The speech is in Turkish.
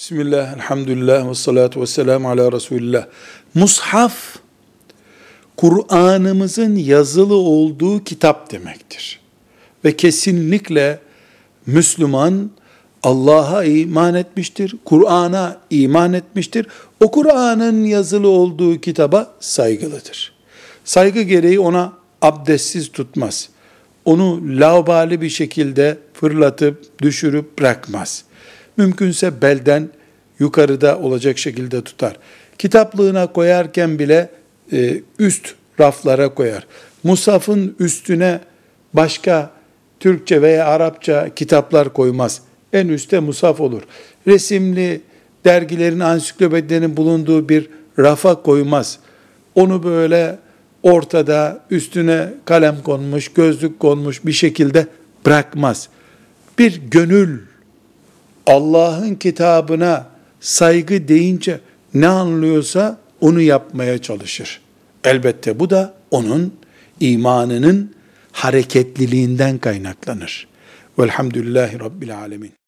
Bismillah, elhamdülillah ve salatu ve selamu ala Resulillah. Mushaf, Kur'an'ımızın yazılı olduğu kitap demektir. Ve kesinlikle Müslüman Allah'a iman etmiştir, Kur'an'a iman etmiştir. O Kur'an'ın yazılı olduğu kitaba saygılıdır. Saygı gereği ona abdestsiz tutmaz. Onu laubali bir şekilde fırlatıp düşürüp bırakmaz. Mümkünse belden yukarıda olacak şekilde tutar. Kitaplığına koyarken bile e, üst raflara koyar. Musaf'ın üstüne başka Türkçe veya Arapça kitaplar koymaz. En üstte musaf olur. Resimli dergilerin, ansiklopedilerin bulunduğu bir rafa koymaz. Onu böyle ortada üstüne kalem konmuş, gözlük konmuş bir şekilde bırakmaz. Bir gönül Allah'ın kitabına saygı deyince ne anlıyorsa onu yapmaya çalışır. Elbette bu da onun imanının hareketliliğinden kaynaklanır. Velhamdülillahi Rabbil Alemin.